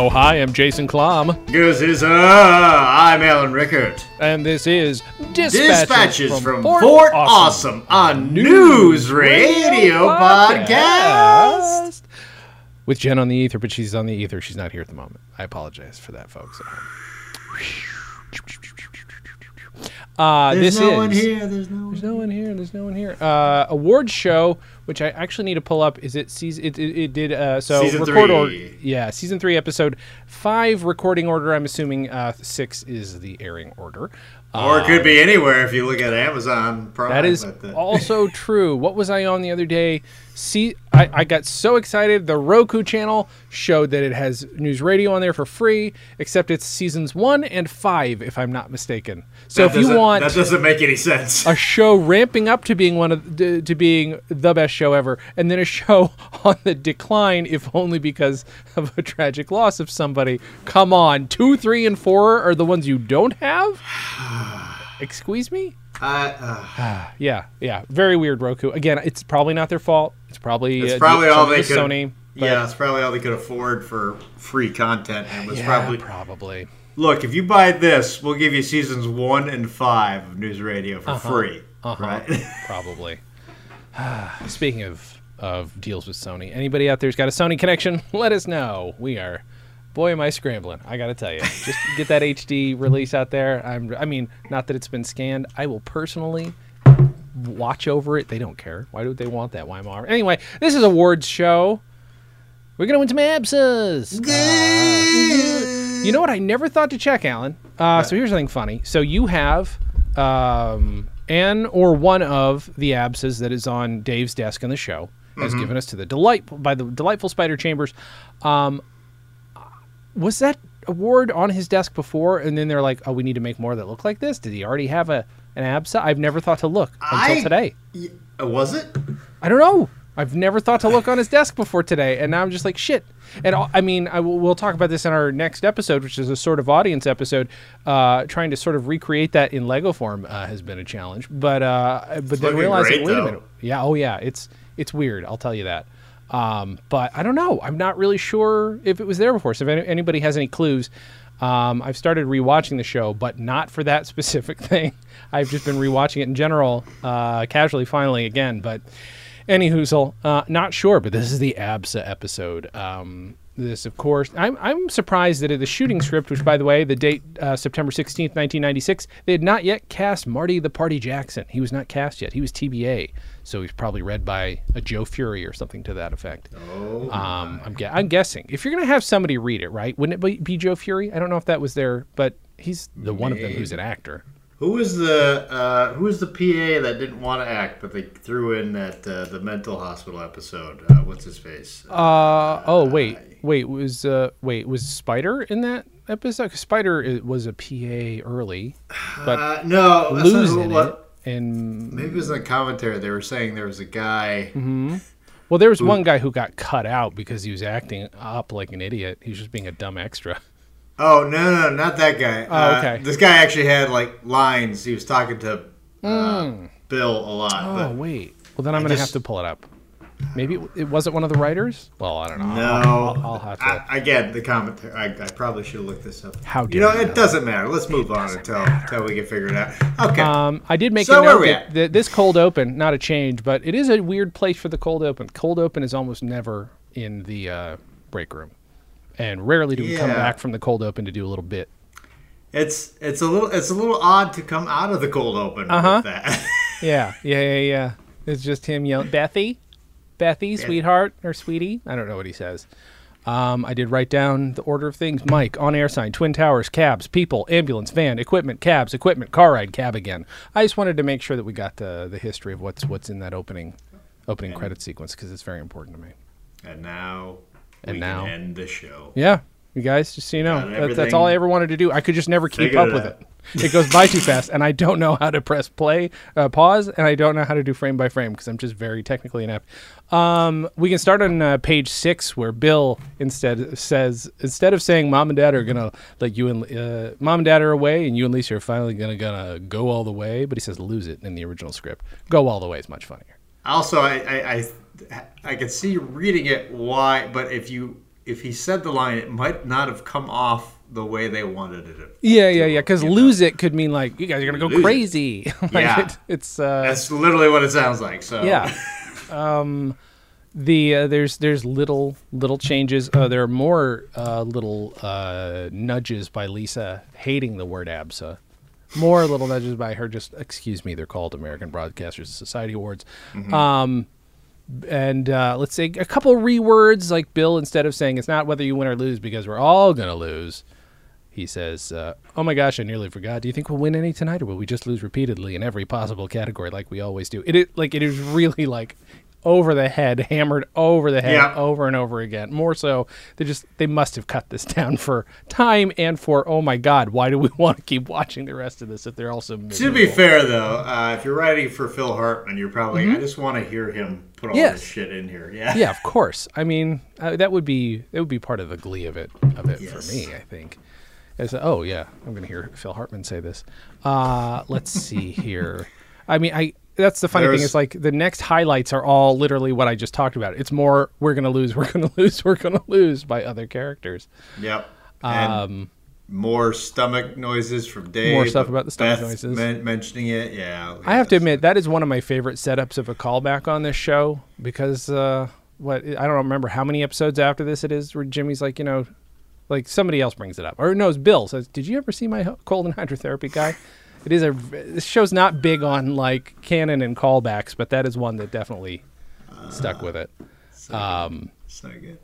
Oh, hi, I'm Jason Klamm, Gaziza, I'm Allen Rueckert. and this is Dispatches, Dispatches from, Fort, awesome. a news radio podcast. With Jen on the ether, but she's on the ether. She's not here at the moment. I apologize for that, folks. Uh, There's this no is one here. There's no one. There's no one here. There's no one here. Uh, awards show, which I actually need to pull up. Is it season? It, it, it did. Uh, so Season record. Yeah, season three, episode five, recording order. I'm assuming uh, six is the airing order. Or it could be anywhere if you look at Amazon Prime. That is the- also true. What was I on the other day? See, I, I got so excited. The Roku channel showed that it has news radio on there for free, except it's seasons one and five, if I'm not mistaken. So that if you want that doesn't make any sense. a show ramping up to being one of to being the best show ever, and then a show on the decline, if only because of a tragic loss of somebody. Come on, two, three, and four are the ones you don't have. Excuse me. Uh, uh, Yeah, yeah, very weird. Roku. Again, it's probably not their fault. It's probably It's uh, probably all they could. Sony. but- yeah, it's probably all they could afford for free content. And was yeah, probably probably. look. If you buy this, we'll give you seasons one and five of News Radio for free. Right? Probably. Speaking of of deals with Sony, anybody out there's got a Sony connection? Let us know. We are. Boy, am I scrambling! I gotta tell you, just get that HD release out there. I'm. I mean, not that it's been scanned. I will personally watch over it. They don't care. Why do they want that? Why am I? Anyway, this is awards show. We're gonna win some ABSAs. Uh, you know what? I never thought to check, Allen. Uh, so here's something funny. So you have um, an or one of the ABSAs that is on Dave's desk in the show has given us to the delight by the delightful Spider Chambers. Um, was that award on his desk before? And then they're like, "Oh, we need to make more that look like this." Did he already have a an ABSA? I've never thought to look until I- today. Y- uh, was it? I don't know. I've never thought to look on his desk before today, and now I'm just like shit. And I mean, I will, we'll talk about this in our next episode, which is a sort of audience episode. Uh, trying to sort of recreate that in Lego form uh, has been a challenge, but uh, but then realizing, great, wait a minute, yeah, oh yeah, it's it's weird. I'll tell you that. Um, but I don't know. I'm not really sure if it was there before. So if any, anybody has any clues, um, I've started rewatching the show, but not for that specific thing. I've just been rewatching it in general, uh, casually, finally again. But any hoozle, uh, not sure. But this is the ABSA episode. Um, this, of course, I'm, I'm surprised that the shooting script, which, by the way, the date uh, September 16th, 1996, they had not yet cast Marty the Party Jackson. He was not cast yet. He was TBA, so he's probably read by a Joe Furey or something to that effect. Oh, Um, I'm, gue- I'm guessing if you're gonna have somebody read it, right? Wouldn't it be, be Joe Furey? I don't know if that was there, but he's the one of them who's an actor. Who was the uh, who was the PA that didn't want to act, but they threw in that uh, the mental hospital episode? Uh, what's his face? Uh oh, wait, wait was uh wait was Spider in that episode? Spider was a PA early, but Uh, no, who in it and Maybe it was in the commentary. They were saying there was a guy. Mm-hmm. well, there was one guy who got cut out because he was acting up like an idiot. He was just being a dumb extra. Oh no, no, not that guy. Oh, okay. Uh, this guy actually had like lines. He was talking to uh, Bill a lot. Oh wait, well then I'm gonna just- have to pull it up. Maybe it, it wasn't one of the writers. Well, I don't know. no, I'll, I'll have to. I, again, the commentary. I, I probably should have looked this up. How do you know? It doesn't matter. Let's move on until until we can figure it out. Okay. Um, I did make So a note that, at? that this cold open, not a change, but it is a weird place for the cold open. Cold open is almost never in the uh, break room, and rarely do we come back from the cold open to do a little bit. it's it's a little it's a little odd to come out of the cold open Uh-huh. with that. Yeah, yeah, yeah, yeah. It's just him yelling, "Bethy, Bethy, sweetheart or sweetie." I don't know what he says. Um, I did write down the order of things. Mike, on air sign, Twin Towers, cabs, people, ambulance, van, equipment, cabs, equipment, car ride, cab again. I just wanted to make sure that we got the the history of what's what's in that opening opening credit sequence because it's very important to me. and now And we now- end the show. Yeah, you guys, just so you know, that, that's all I ever wanted to do. I could just never keep up it with it. It goes by too fast, and I don't know how to press play, uh, pause, and I don't know how to do frame by frame because I'm just very technically inept. Um, we can start on uh, page six, where Bill instead says instead of saying "Mom and Dad are gonna let you and uh, Mom and Dad are away, and you and Lisa are finally gonna gonna go all the way," but he says "lose it" in the original script. "Go all the way" is much funnier. Also, I, I, I, I could see reading it why, but if you if he said the line, it might not have come off the way they wanted it. to. Yeah, yeah, yeah. Because know. lose it could mean like you guys are gonna go Lose crazy. Like, Yeah. it- it's uh, That's literally what it sounds like. So yeah. Um, the uh, there's there's little little changes. Uh, there are more uh, little uh, nudges by Lisa hating the word ABSA. More little nudges by her. Just excuse me. They're called American Broadcasters Society Awards. Um, and uh, let's say a couple rewords like Bill instead of saying it's not whether you win or lose because we're all gonna lose. He says, uh, "Oh my gosh, I nearly forgot. Do you think we'll win any tonight, or will we just lose repeatedly in every possible category like we always do?" It is like it is really like over the head, hammered over the head, Yeah. over and over again. More so, they just they must have cut this down for time and for oh my god, why do we want to keep watching the rest of this if they're also To be fair, though, uh, if you're writing for Phil Hartman, you're probably. I just want to hear him put all. Yes. this shit in here. Yeah. yeah, of course. I mean, uh, that would be that would be part of the glee of it of it Yes. for me. I think. As oh yeah, I'm gonna hear Phil Hartman say this. Uh, let's see here. I mean, I that's the funny thing There's- is like the next highlights are all literally what I just talked about. It's more we're gonna lose, we're gonna lose, we're gonna lose by other characters. Yep. And Um, more stomach noises from Dave. More stuff about the stomach Beth noises. men- mentioning it. Yeah. I have to admit that is one of my favorite setups of a callback on this show because uh, what I don't remember how many episodes after this it is where Jimmy's like, you know, like somebody else brings it up or no, it's Bill says, "Did you ever see my colon hydrotherapy guy?" It is a this show's not big on like canon and callbacks, but that is one that definitely stuck with it. Um, So good.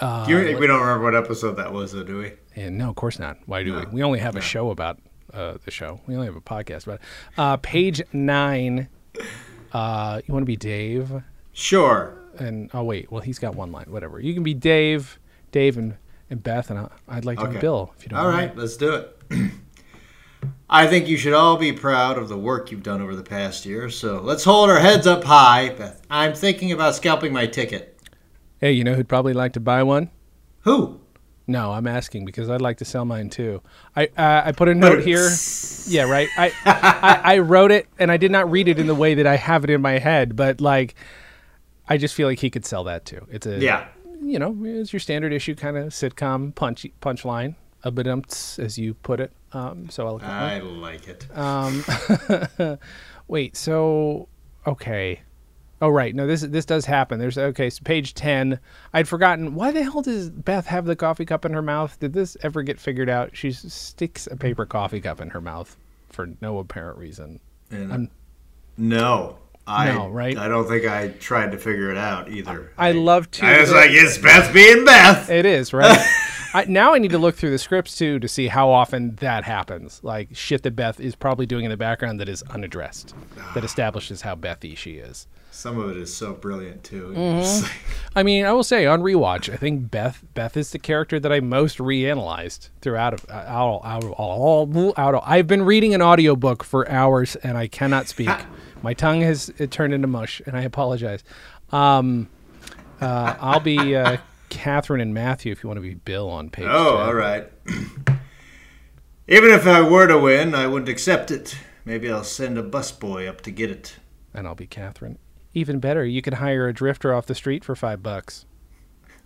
uh, Do you, we don't remember what episode that was, though, do we? And no, of course not. Why do No. we? We only have a show about uh, the show. We only have a podcast about it. Uh, page nine. Uh, you want to be Dave? Sure. and oh wait, well he's got one line. Whatever. You can be Dave, Dave and, and Beth, and I, I'd like to be Bill. If you don't. All right, let's do it. I think you should all be proud of the work you've done over the past year. So let's hold our heads up high. Beth, I'm thinking about scalping my ticket. Hey, you know who'd probably like to buy one? Who? No, I'm asking because I'd like to sell mine too. I uh, I put a note here. Yeah, right. I, I I wrote it and I did not read it in the way that I have it in my head, but like, I just feel like he could sell that too. It's a Yeah. you know, it's your standard issue kind of sitcom punch punchline, a badumts as you put it. Um, so eloquently. I like it. Um, wait. So okay. Oh right. No, this this does happen. There's okay. So page ten. I'd forgotten. Why the hell does Beth have the coffee cup in her mouth? Did this ever get figured out? She sticks a paper coffee cup in her mouth for no apparent reason. And- I'm- no. I, No, right? I don't think I tried to figure it out either. I love to. I was like, it's Beth being Beth. It is right. I, now I need to look through the scripts too to see how often that happens. Like shit that Beth is probably doing in the background that is unaddressed, that ah. establishes how Bethy she is. Some of it is so brilliant too. Mm-hmm. Like- I mean, I will say on rewatch, I think Beth Beth is the character that I most reanalyzed throughout of uh, out out of all out of, I've been reading an audiobook for hours and I cannot speak. My tongue has it turned into mush, and I apologize. Um, uh, I'll be uh, Catherine and Matthew if you want to be Bill on page. oh, 10. all right. Even if I were to win, I wouldn't accept it. Maybe I'll send a busboy up to get it. And I'll be Catherine. Even better, you could hire a drifter off the street for five bucks.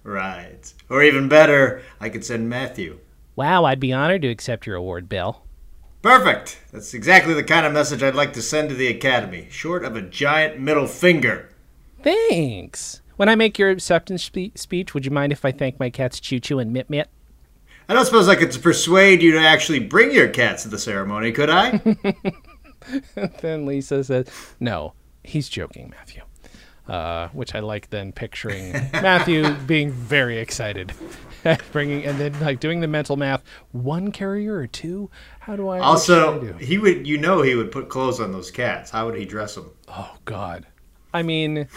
Right. Or even better, I could send Matthew. Wow, I'd be honored to accept your award, Bill. Perfect. That's exactly the kind of message I'd like to send to the Academy, short of a giant middle finger. Thanks. When I make your acceptance spe- speech, would you mind if I thank my cats Choo Choo and Mit Mit? I don't suppose I could persuade you to actually bring your cats to the ceremony, could I? then Lisa says, "No, he's joking, Matthew." Uh, which I like. Then picturing Matthew being very excited, at bringing and then like doing the mental math. One carrier or two? How do I? I also, do? he would you know he would put clothes on those cats. How would he dress them? oh God, I mean,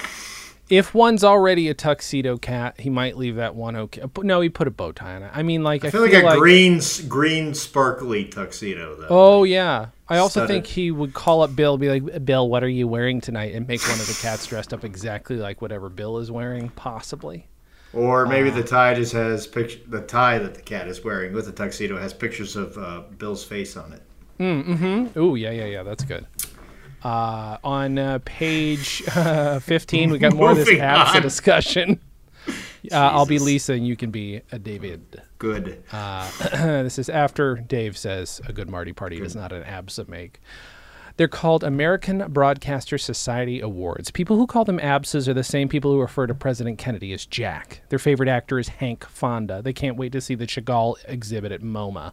if one's already a tuxedo cat, he might leave that one okay. No, he put a bow tie on it. I mean, like I, I feel like a green, green, sparkly tuxedo though. Oh yeah. I also Studded. think he would call up Bill, be like, "Bill, what are you wearing tonight?" and make one of the cats dressed up exactly like whatever Bill is wearing, possibly. Or maybe the tie just has picture. The tie that the cat is wearing with the tuxedo has pictures of uh, Bill's face on it. Mm-hmm. Ooh, yeah, yeah, yeah. That's good. Uh, on uh, page uh, 15, we got more of this on. discussion. Uh, I'll be Lisa and you can be a David. Good. this is after Dave says a good Marty party is not an ABSA make. They're called American Broadcaster Society Awards. People who call them ABSAs are the same people who refer to President Kennedy as Jack. Their favorite actor is Hank Fonda. They can't wait to see the Chagall exhibit at MoMA.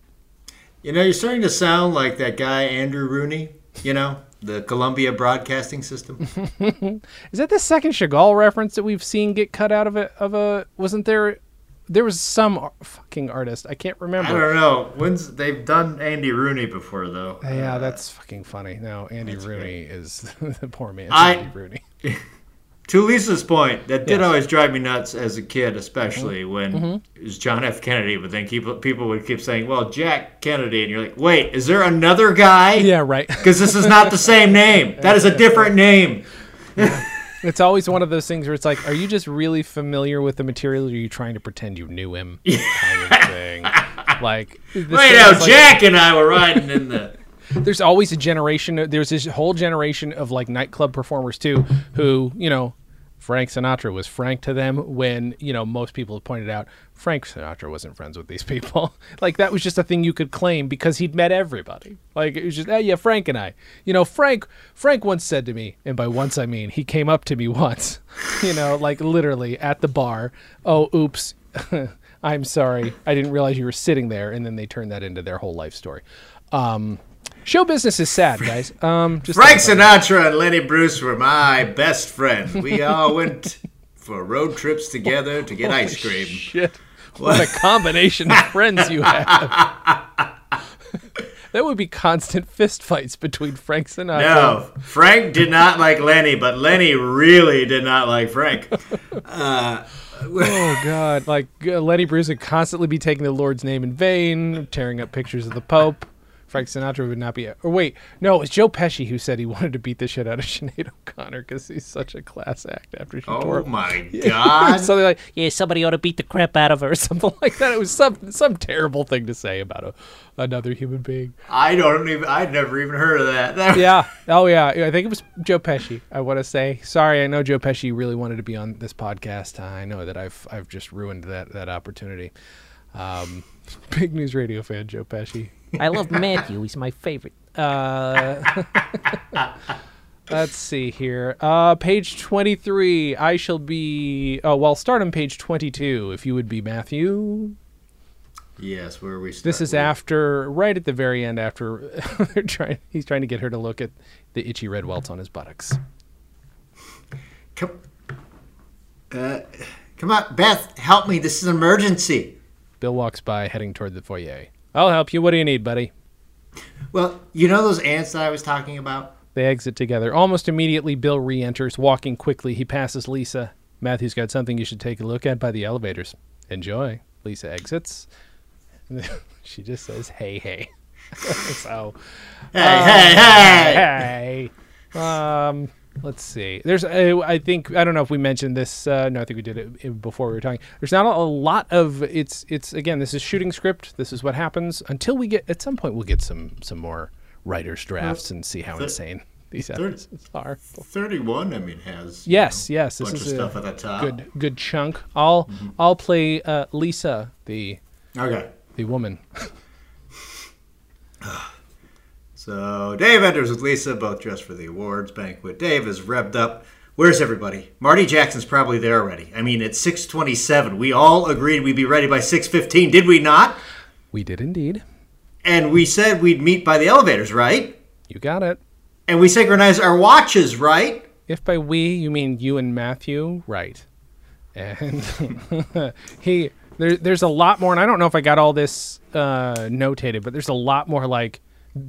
You know, you're starting to sound like that guy Andrew Rooney. You know, the Columbia Broadcasting System. Is that the second Chagall reference that we've seen get cut out of it? Of a wasn't there? There was some ar- fucking artist I can't remember. I don't know. When's they've done Andy Rooney before though? Yeah, Uh, that's fucking funny. No, Andy Rooney is the poor man. I- Andy Rooney. To Lisa's point, that did Yes. Mm-hmm. always drive me nuts as a kid, especially when it was John F. Kennedy. But then people people would keep saying, "Well, Jack Kennedy," and you're like, "Wait, is there another guy?" Yeah, right. Because this is not the same name. That is a different name. It's always one of those things where it's like, are you just really familiar with the material, or are you trying to pretend you knew him? Kind of thing. Like, Wait, now like- Jack and I were riding in the. There's always a generation there's this whole generation of like nightclub performers too who you know frank sinatra was frank to them when you know most people have pointed out frank sinatra wasn't friends with these people. Like that was just a thing you could claim because he'd met everybody. Like it was just hey yeah frank and i. You know frank frank once said to me and by once i mean he came up to me once you know like literally at the bar oh oops i'm sorry. I didn't realize you were sitting there. And then they turned that into their whole life story. Um Show business is sad, guys. Um, just Frank Sinatra and Lenny Bruce were my best friends. We all went for road trips together to get ice cream. Shit, what a combination of friends you have. that would be constant fist fights between Frank Sinatra. No, Frank did not like Lenny, but Lenny really did not like Frank. Oh God, like uh, Lenny Bruce would constantly be taking the Lord's name in vain, tearing up pictures of the Pope. Frank Sinatra would not be. Or wait, no, it was Joe Pesci who said he wanted to beat the shit out of Sinead O'Connor because he's such a class act after she tore Oh my God. something like, yeah, somebody ought to beat the crap out of her, or something like that. It was some some terrible thing to say about a, another human being. I don't even, I'd never even heard of that. That- Yeah. Oh yeah. I think it was Joe Pesci. I want to say. Sorry, I know Joe Pesci really wanted to be on this podcast. I know that I've I've just ruined that that opportunity. Um, big news radio fan Joe Pesci. I love Matthew. He's my favorite. Uh, let's see here. Uh, page twenty-three. I shall be. Oh well, start on page twenty-two. If you would be Matthew. Yes, where are we start? This is after, right at the very end, after they're trying. He's trying to get her to look at the itchy red welts on his buttocks. Come, uh, come on, Beth, help me. This is an emergency. Bill walks by, heading toward the foyer. I'll help you. What do you need, buddy? Well, you know those ants that I was talking about? They exit together. Almost immediately, Bill re enters, walking quickly. He passes Lisa. Matthew's got something you should take a look at by the elevators. Enjoy. Lisa exits. She just says, hey, hey. so, Hey, hey, hey. hey! Um, let's see. There's, uh, I think, I don't know if we mentioned this. Uh, no, I think we did it before we were talking. There's not a, a lot of. It's, it's again, this is shooting script. This is what happens until we get. At some point, we'll get some, some more writers' drafts and see how insane these thir- episodes are. 31, I mean, has. Yes, know, yes, this bunch is of a at the top. good, good chunk. I'll, I'll play uh, Lisa, the, Okay. the woman. So Dave enters with Lisa, both dressed for the awards banquet. Dave is revved up. Where's everybody? Marty Jackson's probably there already. I mean, it's 6:27. We all agreed we'd be ready by 6:15, did we not? We did indeed. And we said we'd meet by the elevators, right? You got it. And we synchronized our watches, right? If by we you mean you and Matthew, right? And he there, there's a lot more, and I don't know if I got all this uh, notated, but there's a lot more like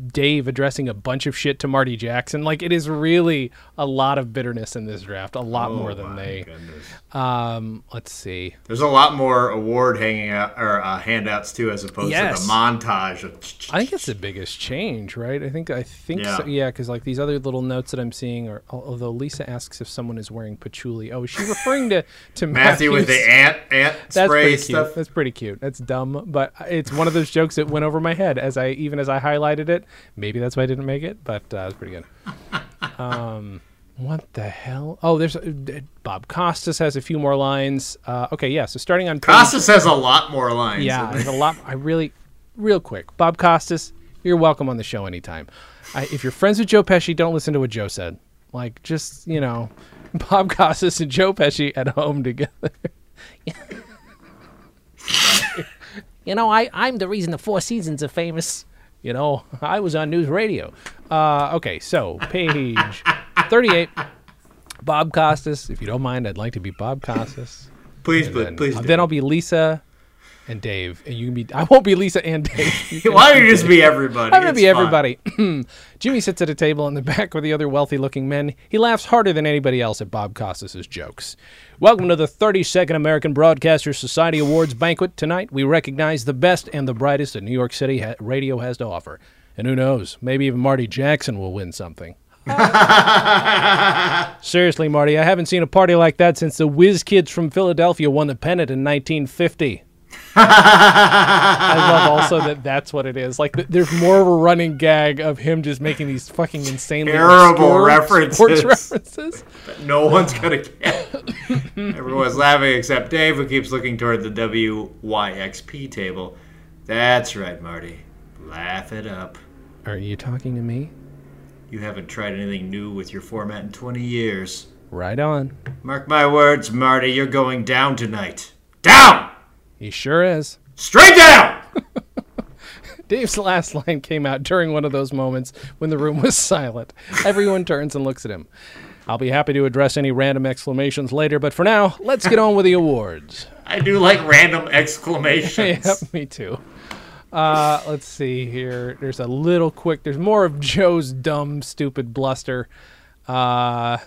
Dave addressing a bunch of shit to Marty Jackson. Like it is really a lot of bitterness in this draft, a lot Oh, more than they. goodness. Um, let's see. There's a lot more award hanging out or uh, handouts too, as opposed Yes. to the montage of. I think it's the biggest change, right? I think I think Yeah. so, yeah, because like these other little notes that I'm seeing are. Although Lisa asks if someone is wearing patchouli. Oh, is she referring to to Matthew with the ant ant That's spray stuff. cute. That's pretty cute. That's dumb, but it's one of those jokes that went over my head as I even as I highlighted it. Maybe that's why I didn't make it, but uh, was pretty good. um, what the hell? Oh, there's uh, Bob Costas has a few more lines. Uh, okay, yeah. So starting on page- Costas has a lot more lines. yeah, there's a lot. I really, real quick, Bob Costas, you're welcome on the show anytime. I, if you're friends with Joe Pesci, don't listen to what Joe said. Like, just you know, Bob Costas and Joe Pesci at home together. you know, I I'm the reason the Four Seasons are famous. You know, I was on news radio. Uh, okay, so page 38. Bob Costas. If you don't mind, I'd like to be Bob Costas. please, And then, please. do. then I'll be Lisa and Dave, and you can be. I won't be Lisa and Dave. Why don't you just be everybody? I'm gonna It's be everybody. Jimmy sits at a table in the back with the other wealthy-looking men. He laughs harder than anybody else at Bob Costas' jokes. Welcome to the 32nd American Broadcasters Society Awards banquet. Tonight, we recognize the best and the brightest that New York City ha- radio has to offer. And who knows? Maybe even Marty Jackson will win something. Seriously, Marty, I haven't seen a party like that since the Whiz Kids from Philadelphia won the pennant in 1950. I love also that that's what it is. Like, th- there's more of a running gag of him just making these fucking insanely Terrible sports references. references. No one's gonna get. Everyone's laughing except Dave, who keeps looking toward the WYXP table. That's right, Marty. Laugh it up. Are you talking to me? You haven't tried anything new with your format in 20 years. Right on. Mark my words, Marty, you're going down tonight. Down! He sure is. Straight down! Dave's last line came out during one of those moments when the room was silent. Everyone turns and looks at him. I'll be happy to address any random exclamations later, but for now, let's get on with the awards. I do like random exclamations. yep, me too. Uh, let's see here. There's a little quick. There's more of Joe's dumb, stupid bluster. Uh,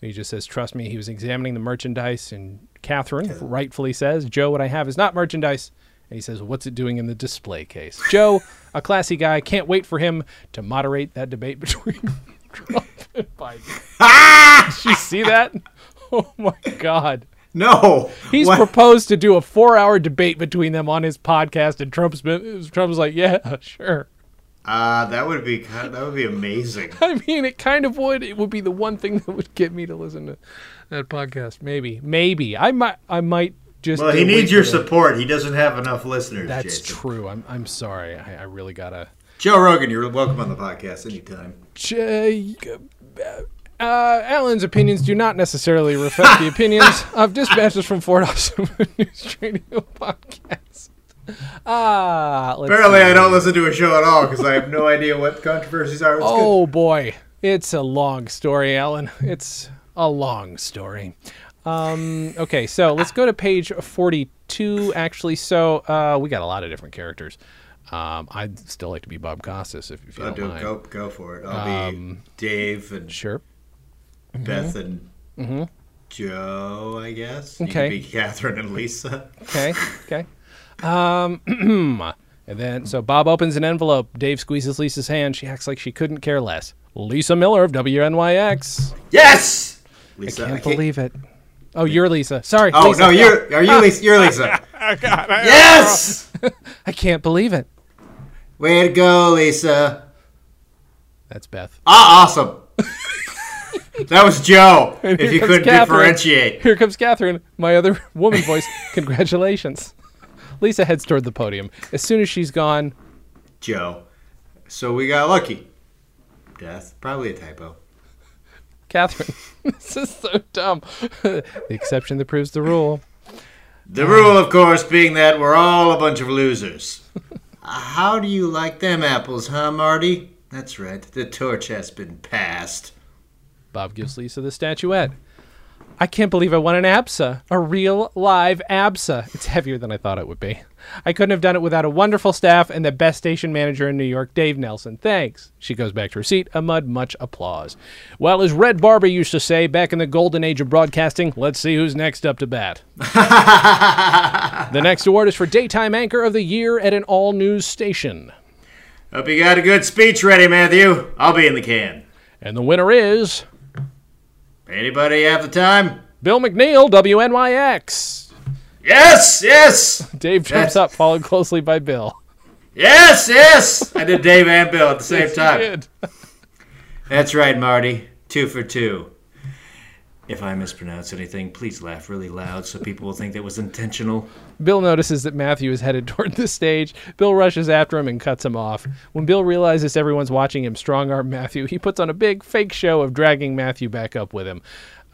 he just says, "Trust me." He was examining the merchandise, and Catherine rightfully says, "Joe, what I have is not merchandise." And he says, "What's it doing in the display case?" Joe, a classy guy, can't wait for him to moderate that debate between Trump and Biden. Did you see that? Oh my God. No. He's What- proposed to do a four-hour debate between them on his podcast, and Trump's been Trump's like, "Yeah, sure." Uh, that would be kind that would be amazing. I mean, it kind of would. It would be the one thing that would get me to listen to that podcast. Maybe, maybe I might, I might just. Well, he needs your support. He doesn't have enough listeners. That's Jason. true. I'm, I'm sorry. I, I really gotta. Joe Rogan, you're welcome on the podcast anytime. J- Uh, Allen's opinions do not necessarily reflect the opinions of dispatchers from Fort Awesome News Radio Podcast. Ah, Apparently, see. I don't listen to a show at all because I have no idea what controversies are. It's good. Oh boy, it's a long story, Allen. It's a long story. Um, okay, so let's go to page 42. Actually, so uh, we got a lot of different characters. Um, I'd still like to be Bob Costas if, if you I'll don't do mind. go go for it. I'll Um, be Dave and Sure. Beth and Joe, I guess. You Mm-hmm. Okay. can be Catherine and Lisa. Okay. Okay. Um, and then so Bob opens an envelope. Dave squeezes Lisa's hand. She acts like she couldn't care less. Lisa Miller of WNYX. Yes. Lisa, I Can't believe it. Oh, you're Lisa. Sorry. Oh Lisa. no, you're are you Lisa? You're Lisa. yes. I can't believe it. Way to go, Lisa. That's Beth. Ah, awesome. that was Joe. If you couldn't Catherine. differentiate. Here comes Catherine, my other woman voice. Congratulations. Lisa heads toward the podium. As soon as she's gone, Joe. So we got lucky. Death. Probably a typo. Catherine, this is so dumb. the exception that proves the rule. The rule, of course, being that we're all a bunch of losers. How do you like them apples, huh, Marty? That's right. The torch has been passed. Bob gives Lisa the statuette. I can't believe I won an ABSA, a real live ABSA. It's heavier than I thought it would be. I couldn't have done it without a wonderful staff and the best station manager in New York, Dave Nelson. Thanks. She goes back to her seat amid much applause. Well, as Red Barber used to say back in the golden age of broadcasting, let's see who's next up to bat. the next award is for Daytime Anchor of the Year at an all news station. Hope you got a good speech ready, Matthew. I'll be in the can. And the winner is Anybody have the time? Bill McNeil, WNYX. Yes, yes, Dave jumps Yes. up, followed closely by Bill. yes, yes. I did Dave and Bill at the same Yes, time. That's right, Marty. Two for two. If I mispronounce anything, please laugh really loud so people will think that was intentional. Bill notices that Matthew is headed toward the stage. Bill rushes after him and cuts him off. When Bill realizes everyone's watching him strong arm Matthew, he puts on a big fake show of dragging Matthew back up with him.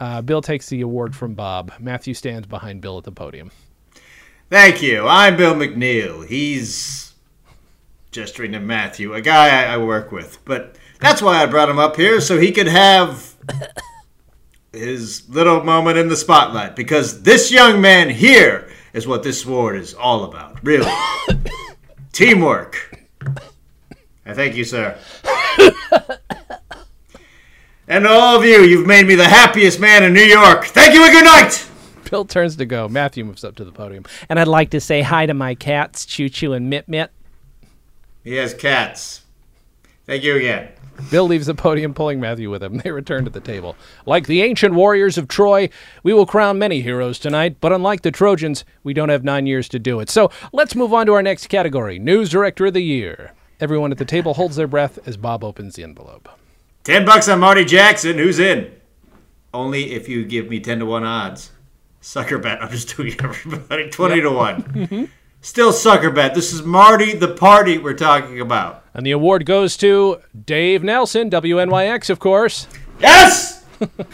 Uh, Bill takes the award from Bob. Matthew stands behind Bill at the podium. Thank you. I'm Bill McNeil. He's gesturing to Matthew, a guy I, I work with. But that's why I brought him up here so he could have his little moment in the spotlight. Because this young man here is what this award is all about. Really. Teamwork. I thank you, sir. and all of you, you've made me the happiest man in New York. Thank you and good night. Bill turns to go. Matthew moves up to the podium. And I'd like to say hi to my cats, Choo Choo and Mit Mit. He has cats. Thank you again. Bill leaves the podium, pulling Matthew with him. They return to the table. Like the ancient warriors of Troy, we will crown many heroes tonight, but unlike the Trojans, we don't have nine years to do it. So let's move on to our next category News Director of the Year. Everyone at the table holds their breath as Bob opens the envelope. Ten bucks on Marty Jackson. Who's in? Only if you give me ten to one odds. Sucker bet. I'm just doing everybody twenty to one. Mm-hmm. Still sucker bet. This is Marty the party we're talking about. And the award goes to Dave Nelson, WNYX, of course. Yes.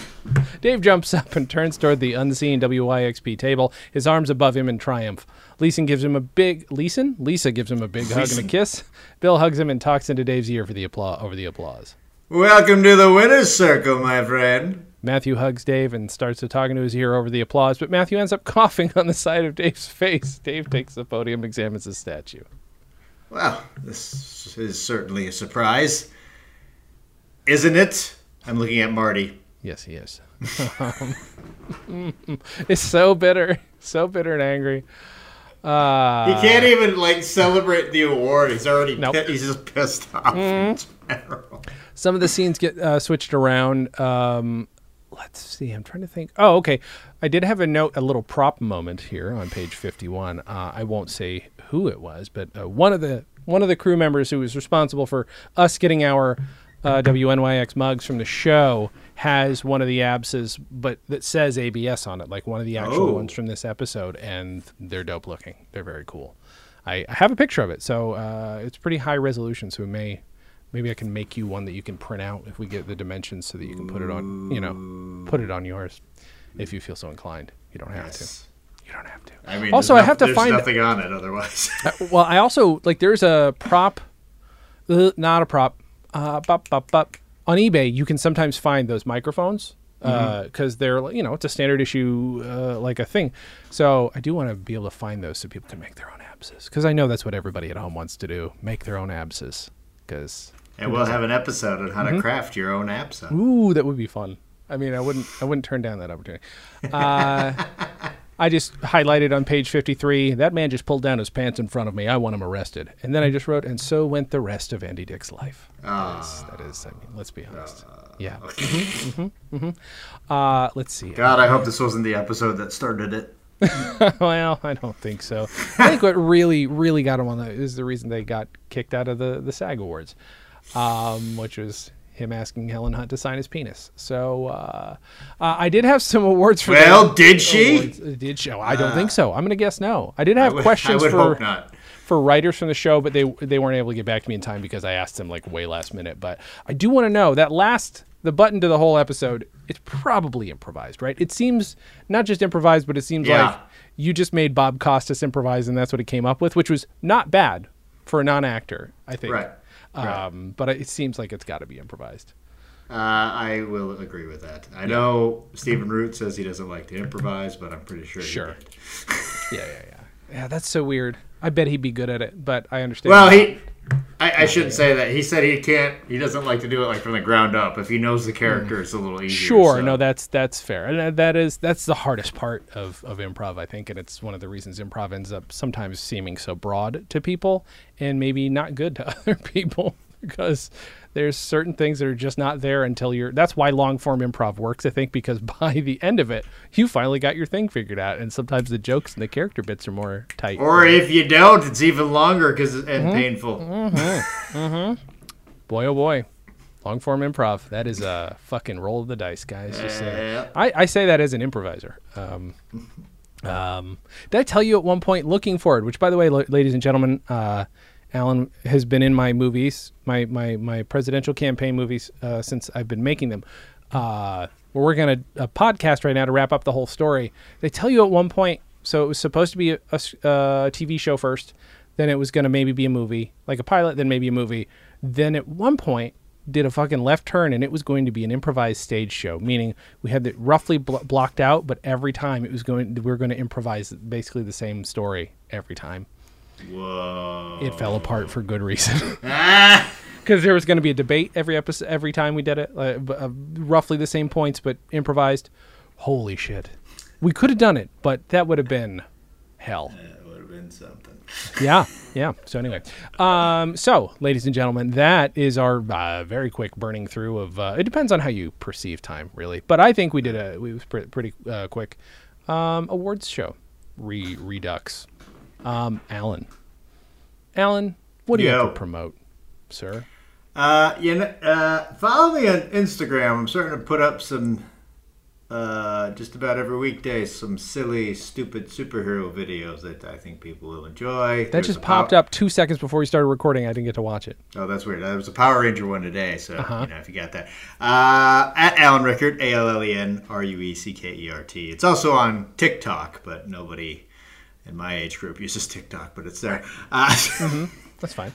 Dave jumps up and turns toward the unseen WYXP table, his arms above him in triumph. Leeson gives him a big Leeson? Lisa gives him a big hug and a kiss. Bill hugs him and talks into Dave's ear for the applause over the applause. Welcome to the winners' circle, my friend. Matthew hugs Dave and starts to talk into his ear over the applause, but Matthew ends up coughing on the side of Dave's face. Dave takes the podium, examines the statue. Well, this is certainly a surprise, isn't it? I'm looking at Marty. Yes, he is. it's so bitter, so bitter and angry. Uh, He can't even like celebrate the award. He's already Nope. pi- he's just pissed off. general. some of the scenes get uh, switched around. Um, let's see. I'm trying to think. Oh, okay. I did have a note, a little prop moment here on page 51. Uh, I won't say who it was, but uh, one of the one of the crew members who was responsible for us getting our uh, WNYX mugs from the show has one of the ABSAs, but that says ABS on it, like one of the actual Oh. ones from this episode, and they're dope looking. They're very cool. I, I have a picture of it, so uh, it's pretty high resolution. So we may, maybe I can make you one that you can print out if we get the dimensions, so that you can put it on, you know, put it on yours, if you feel so inclined. You don't have Yes. to. You don't have to. I mean, Also, there's I have to there's find- nothing on it otherwise. Uh, well, I also like there's a prop, uh, not a prop, uh, bop, bop, bop. on eBay. You can sometimes find those microphones because they're you know it's a standard issue uh, like a thing. So I do want to be able to find those so people can make their own ABSAs because I know that's what everybody at home wants to do: make their own ABSAs. Because and we'll have an episode on how Mm-hmm. to craft your own app. Ooh, that would be fun. I mean, I wouldn't, I wouldn't turn down that opportunity. Uh, I just highlighted on page 53, that man just pulled down his pants in front of me. I want him arrested. And then I just wrote, and so went the rest of Andy Dick's life. That is, that is I mean, let's be honest. Yeah. hmm hmm Uh, let's see. God, I hope this wasn't the episode that started it. well, I don't think so. I think what really, really got him on that is the reason they got kicked out of the, the SAG Awards, um, which was him asking Helen Hunt to sign his penis. So uh, uh, I did have some awards for. Well, did she? awards. Uh, Did she? Oh, I don't think so. I'm going to guess no. I did have I would- questions I would for hope not. for writers from the show, but they they weren't able to get back to me in time because I asked them like way last minute. But I do want to know that last the button to the whole episode. It's probably improvised, right? It seems not just improvised, but it seems Yeah. like you just made Bob Costas improvise, and that's what he came up with, which was not bad for a non-actor, I think. Right. Right. Um, but it seems like it's got to be improvised. Uh, I will agree with that. I know Stephen Root says he doesn't like to improvise, but I'm pretty sure. Sure. Yeah, yeah, yeah. Yeah, that's so weird. I bet he'd be good at it, but I understand. Well, he. I, I shouldn't say that. He said he can't. He doesn't like to do it like from the ground up. If he knows the hmm. character, it's a little easier. Sure, so- no, that's that's fair, and that is that's the hardest part of of improv, I think, and it's one of the reasons improv ends up sometimes seeming so broad to people and maybe not good to other people because there's certain things that are just not there until you're. That's why long form improv works, I think, because by the end of it, you finally got your thing figured out, and sometimes the jokes and the character bits are more tight. Or if you don't, it's even longer because and Mm-hmm. painful. boy, oh boy. Long form improv. That is a fucking roll of the dice, guys. Just saying. Yeah. I, I say that as an improviser. Um, um, did I tell you at one point, looking forward, which by the way, lo- ladies and gentlemen, uh, Allen has been in my movies, my, my, my presidential campaign movies, uh, since I've been making them. Uh, we're working on a, a podcast right now to wrap up the whole story. They tell you at one point, so it was supposed to be a TV show first, then it was going to maybe be a movie, like a pilot, then maybe a movie. Then at one point, did a fucking left turn and it was going to be an improvised stage show meaning we had it roughly blo- blocked out but every time it was going we were going to improvise basically the same story every time Whoa. it fell apart for good reason. Because there was going to be a debate every episode every time we did it uh, uh, roughly the same points but improvised. Holy shit. We could have done it but that would have been hell. That would have been something. yeah yeah. So anyway um so ladies and gentlemen that is our uh, very quick burning through of uh, it depends on how you perceive time really. But i think we did a we was pre- pretty uh, quick um awards show Re- redux um allen allen what do you have to promote sir Uh, you know, uh, follow me on Instagram. I'm starting to put up some, uh, just about every weekday, some silly, stupid superhero videos that I think people will enjoy. that just popped up two seconds before we started recording i didn't get to watch it Oh, that's weird. There was a Power Ranger one today, so Uh-huh. you know if you got that. Uh, at Allen Rueckert, A L L E N R U E C K E R T. It's also on TikTok, but nobody in my age group uses TikTok, but it's there. Uh, that's fine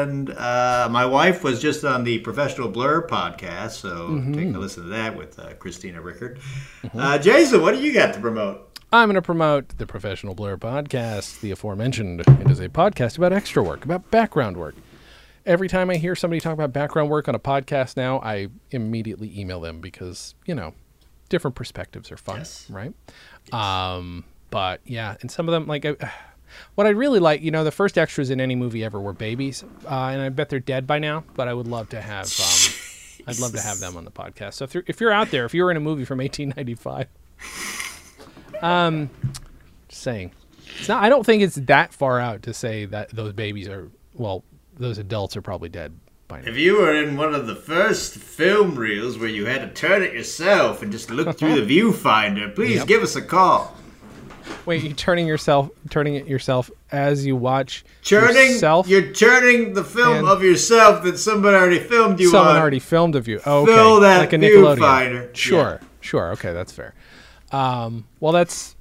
And uh, my wife was just on the Professional Blur podcast, so Mm-hmm. take a listen to that with uh, Christina Rueckert. Uh, Jason, what do you got to promote? I'm going to promote the Professional Blur podcast, the aforementioned. It is a podcast about extra work, about background work. Every time I hear somebody talk about background work on a podcast now, I immediately email them because, you know, different perspectives are fun, Yes. right? Um, but yeah, and some of them, like, uh, what I really like, you know, the first extras in any movie ever were babies, uh, and I bet they're dead by now, but I would love to have. Um, I'd love to have them on the podcast. So if you're, if you're out there, if you were in a movie from 1895, um, just saying, it's not. I don't think it's that far out to say that those babies are. Well, those adults are probably dead by now. If you were in one of the first film reels where you had to turn it yourself and just look through the viewfinder, please Yep. give us a call. Wait, you turning yourself, turning it yourself as you watch Churning, yourself. you're turning the film of yourself that somebody already filmed you Someone on. already filmed of you. Oh, okay. Fill that like a Nickelodeon. Sure, sure. Okay, that's fair. Um, well, that's.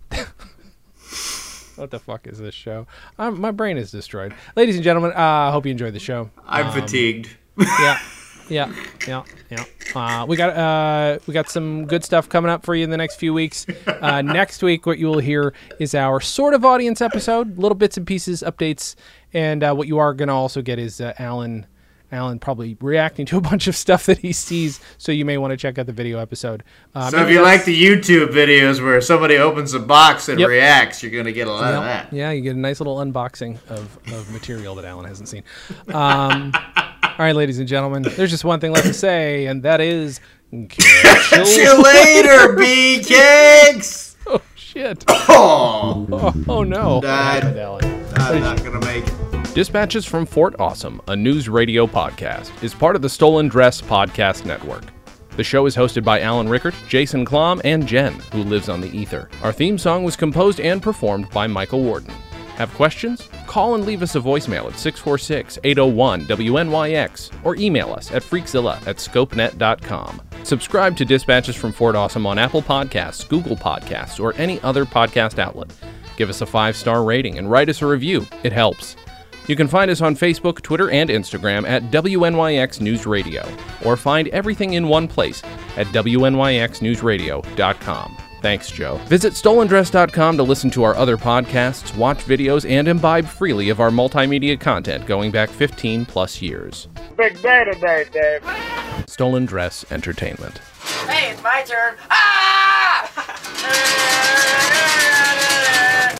What the fuck is this show? Um, my brain is destroyed. Ladies and gentlemen, uh, I hope you enjoyed the show. I'm fatigued. yeah, yeah, yeah, yeah. Uh, we got uh, we got some good stuff coming up for you in the next few weeks. Uh, next week, what you will hear is our sort of audience episode, little bits and pieces, updates, and uh, what you are going to also get is uh, Allen. Allen probably reacting to a bunch of stuff that he sees, so you may want to check out the video episode. Um, So if you like the YouTube videos where somebody opens a box and Yep. reacts, you're gonna get a lot of that. Yeah, you get a nice little unboxing of, of material that Allen hasn't seen. Um, all right, ladies and gentlemen, there's just one thing left to say, and that is. catch See you later, bee cakes. Oh shit! Oh, Oh, oh no! Died. I'm not gonna make it. Dispatches from Fort Awesome, a news radio podcast, is part of the Stolen Dress Podcast Network. The show is hosted by Allen Rueckert, Jason Klamm, and Jen, who lives on the ether. Our theme song was composed and performed by Michael Warden. Have questions? Call and leave us a voicemail at 646 801 WNYX or email us at freakzilla at scopenet.com. Subscribe to Dispatches from Fort Awesome on Apple Podcasts, Google Podcasts, or any other podcast outlet. Give us a five star rating and write us a review. It helps. You can find us on Facebook, Twitter, and Instagram at WNYX News Radio, or find everything in one place at WNYXNewsRadio.com. Thanks, Joe. Visit stolendress.com to listen to our other podcasts, watch videos, and imbibe freely of our multimedia content going back 15 plus years. Big day today, Dave. Stolen Dress Entertainment. Hey, it's my turn. Ah!